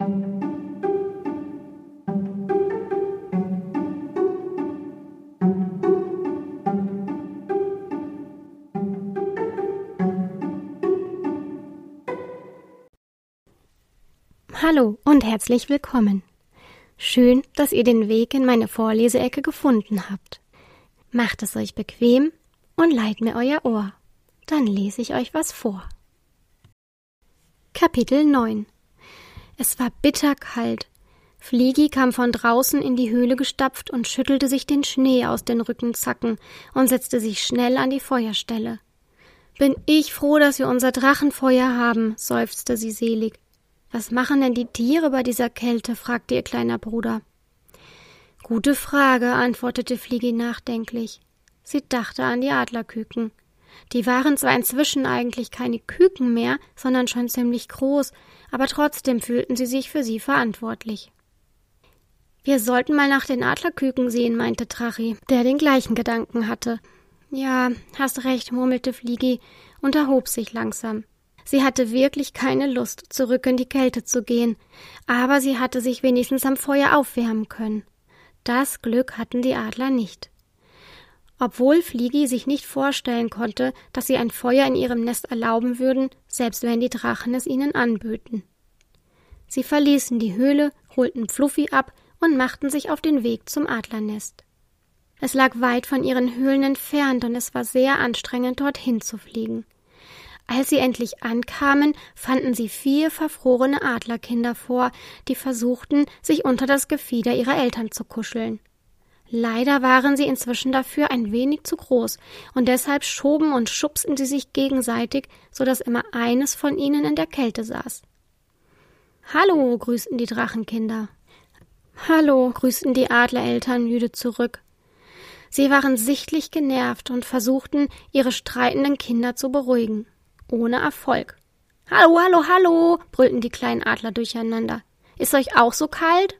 Hallo und herzlich willkommen. Schön, dass ihr den Weg in meine Vorleseecke gefunden habt. Macht es euch bequem und leiht mir euer Ohr. Dann lese ich euch was vor. Kapitel 9 Es war bitterkalt. Fliegi kam von draußen in die Höhle gestapft und schüttelte sich den Schnee aus den Rückenzacken und setzte sich schnell an die Feuerstelle. Bin ich froh, dass wir unser Drachenfeuer haben, seufzte sie selig. Was machen denn die Tiere bei dieser Kälte? fragte ihr kleiner Bruder. Gute Frage, antwortete Fliegi nachdenklich. Sie dachte an die Adlerküken. Die waren zwar inzwischen eigentlich keine Küken mehr, sondern schon ziemlich groß, aber trotzdem fühlten sie sich für sie verantwortlich. Wir sollten mal nach den Adlerküken sehen, meinte Trachi, der den gleichen Gedanken hatte. Ja, hast recht, murmelte Fliegi und erhob sich langsam. Sie hatte wirklich keine Lust, zurück in die Kälte zu gehen, aber sie hatte sich wenigstens am Feuer aufwärmen können. Das Glück hatten die Adler nicht. Obwohl Fliegi sich nicht vorstellen konnte, dass sie ein Feuer in ihrem Nest erlauben würden, selbst wenn die Drachen es ihnen anböten. Sie verließen die Höhle, holten Fluffy ab und machten sich auf den Weg zum Adlernest. Es lag weit von ihren Höhlen entfernt und es war sehr anstrengend, dorthin zu fliegen. Als sie endlich ankamen, fanden sie vier verfrorene Adlerkinder vor, die versuchten, sich unter das Gefieder ihrer Eltern zu kuscheln. Leider waren sie inzwischen dafür ein wenig zu groß, und deshalb schoben und schubsten sie sich gegenseitig, so dass immer eines von ihnen in der Kälte saß. Hallo, grüßten die Drachenkinder. Hallo, grüßten die Adlereltern müde zurück. Sie waren sichtlich genervt und versuchten, ihre streitenden Kinder zu beruhigen ohne Erfolg. Hallo, hallo, hallo, brüllten die kleinen Adler durcheinander. Ist euch auch so kalt?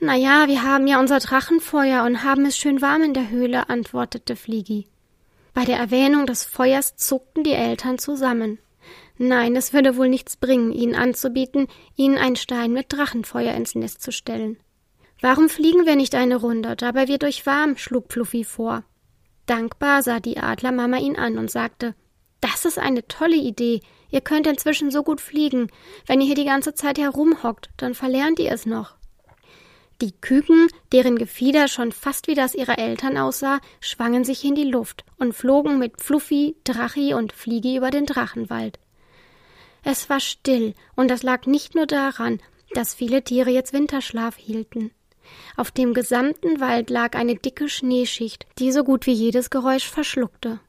Na ja, wir haben ja unser Drachenfeuer und haben es schön warm in der Höhle, antwortete Fliegi. Bei der Erwähnung des Feuers zuckten die Eltern zusammen. Nein, es würde wohl nichts bringen, ihnen anzubieten, ihnen einen Stein mit Drachenfeuer ins Nest zu stellen. Warum fliegen wir nicht eine Runde? Dabei wird euch warm, schlug Fluffy vor. Dankbar sah die Adlermama ihn an und sagte, das ist eine tolle Idee. Ihr könnt inzwischen so gut fliegen. Wenn ihr hier die ganze Zeit herumhockt, dann verlernt ihr es noch. Die Küken, deren Gefieder schon fast wie das ihrer Eltern aussah, schwangen sich in die Luft und flogen mit Fluffy, Drachi und Fliegi über den Drachenwald. Es war still, und das lag nicht nur daran, dass viele Tiere jetzt Winterschlaf hielten. Auf dem gesamten Wald lag eine dicke Schneeschicht, die so gut wie jedes Geräusch verschluckte.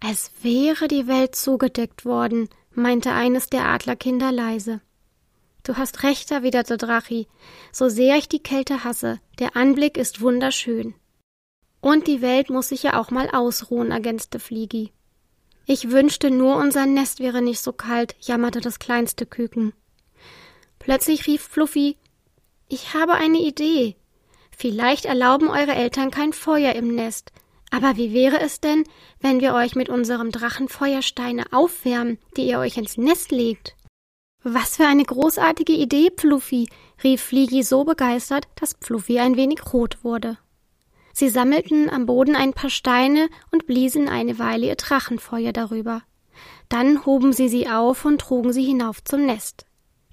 Es wäre die Welt zugedeckt worden, meinte eines der Adlerkinder leise. Du hast recht, erwiderte Drachi. So sehr ich die Kälte hasse, der Anblick ist wunderschön. Und die Welt muss sich ja auch mal ausruhen, ergänzte Fliegi. Ich wünschte nur, unser Nest wäre nicht so kalt, jammerte das kleinste Küken. Plötzlich rief Fluffy Ich habe eine Idee. Vielleicht erlauben eure Eltern kein Feuer im Nest, aber wie wäre es denn, wenn wir euch mit unserem Drachenfeuersteine aufwärmen, die ihr euch ins Nest legt? Was für eine großartige Idee, Fluffy, rief Fliegi so begeistert, dass Fluffy ein wenig rot wurde. Sie sammelten am Boden ein paar Steine und bliesen eine Weile ihr Drachenfeuer darüber. Dann hoben sie sie auf und trugen sie hinauf zum Nest.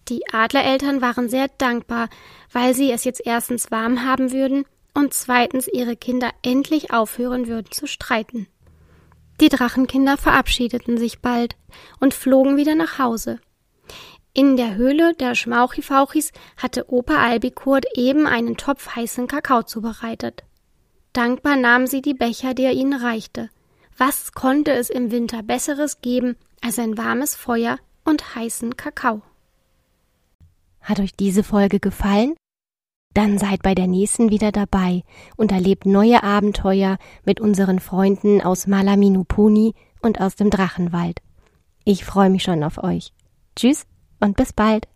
Die Adlereltern waren sehr dankbar, weil sie es jetzt erstens warm haben würden und zweitens ihre Kinder endlich aufhören würden zu streiten. Die Drachenkinder verabschiedeten sich bald und flogen wieder nach Hause. In der Höhle der Schmauchifauchis hatte Opa Albikurt eben einen Topf heißen Kakao zubereitet. Dankbar nahm sie die Becher, die er ihnen reichte. Was konnte es im Winter Besseres geben als ein warmes Feuer und heißen Kakao? Hat euch diese Folge gefallen? Dann seid bei der nächsten wieder dabei und erlebt neue Abenteuer mit unseren Freunden aus Malaminupuni und aus dem Drachenwald. Ich freue mich schon auf euch. Tschüss und bis bald.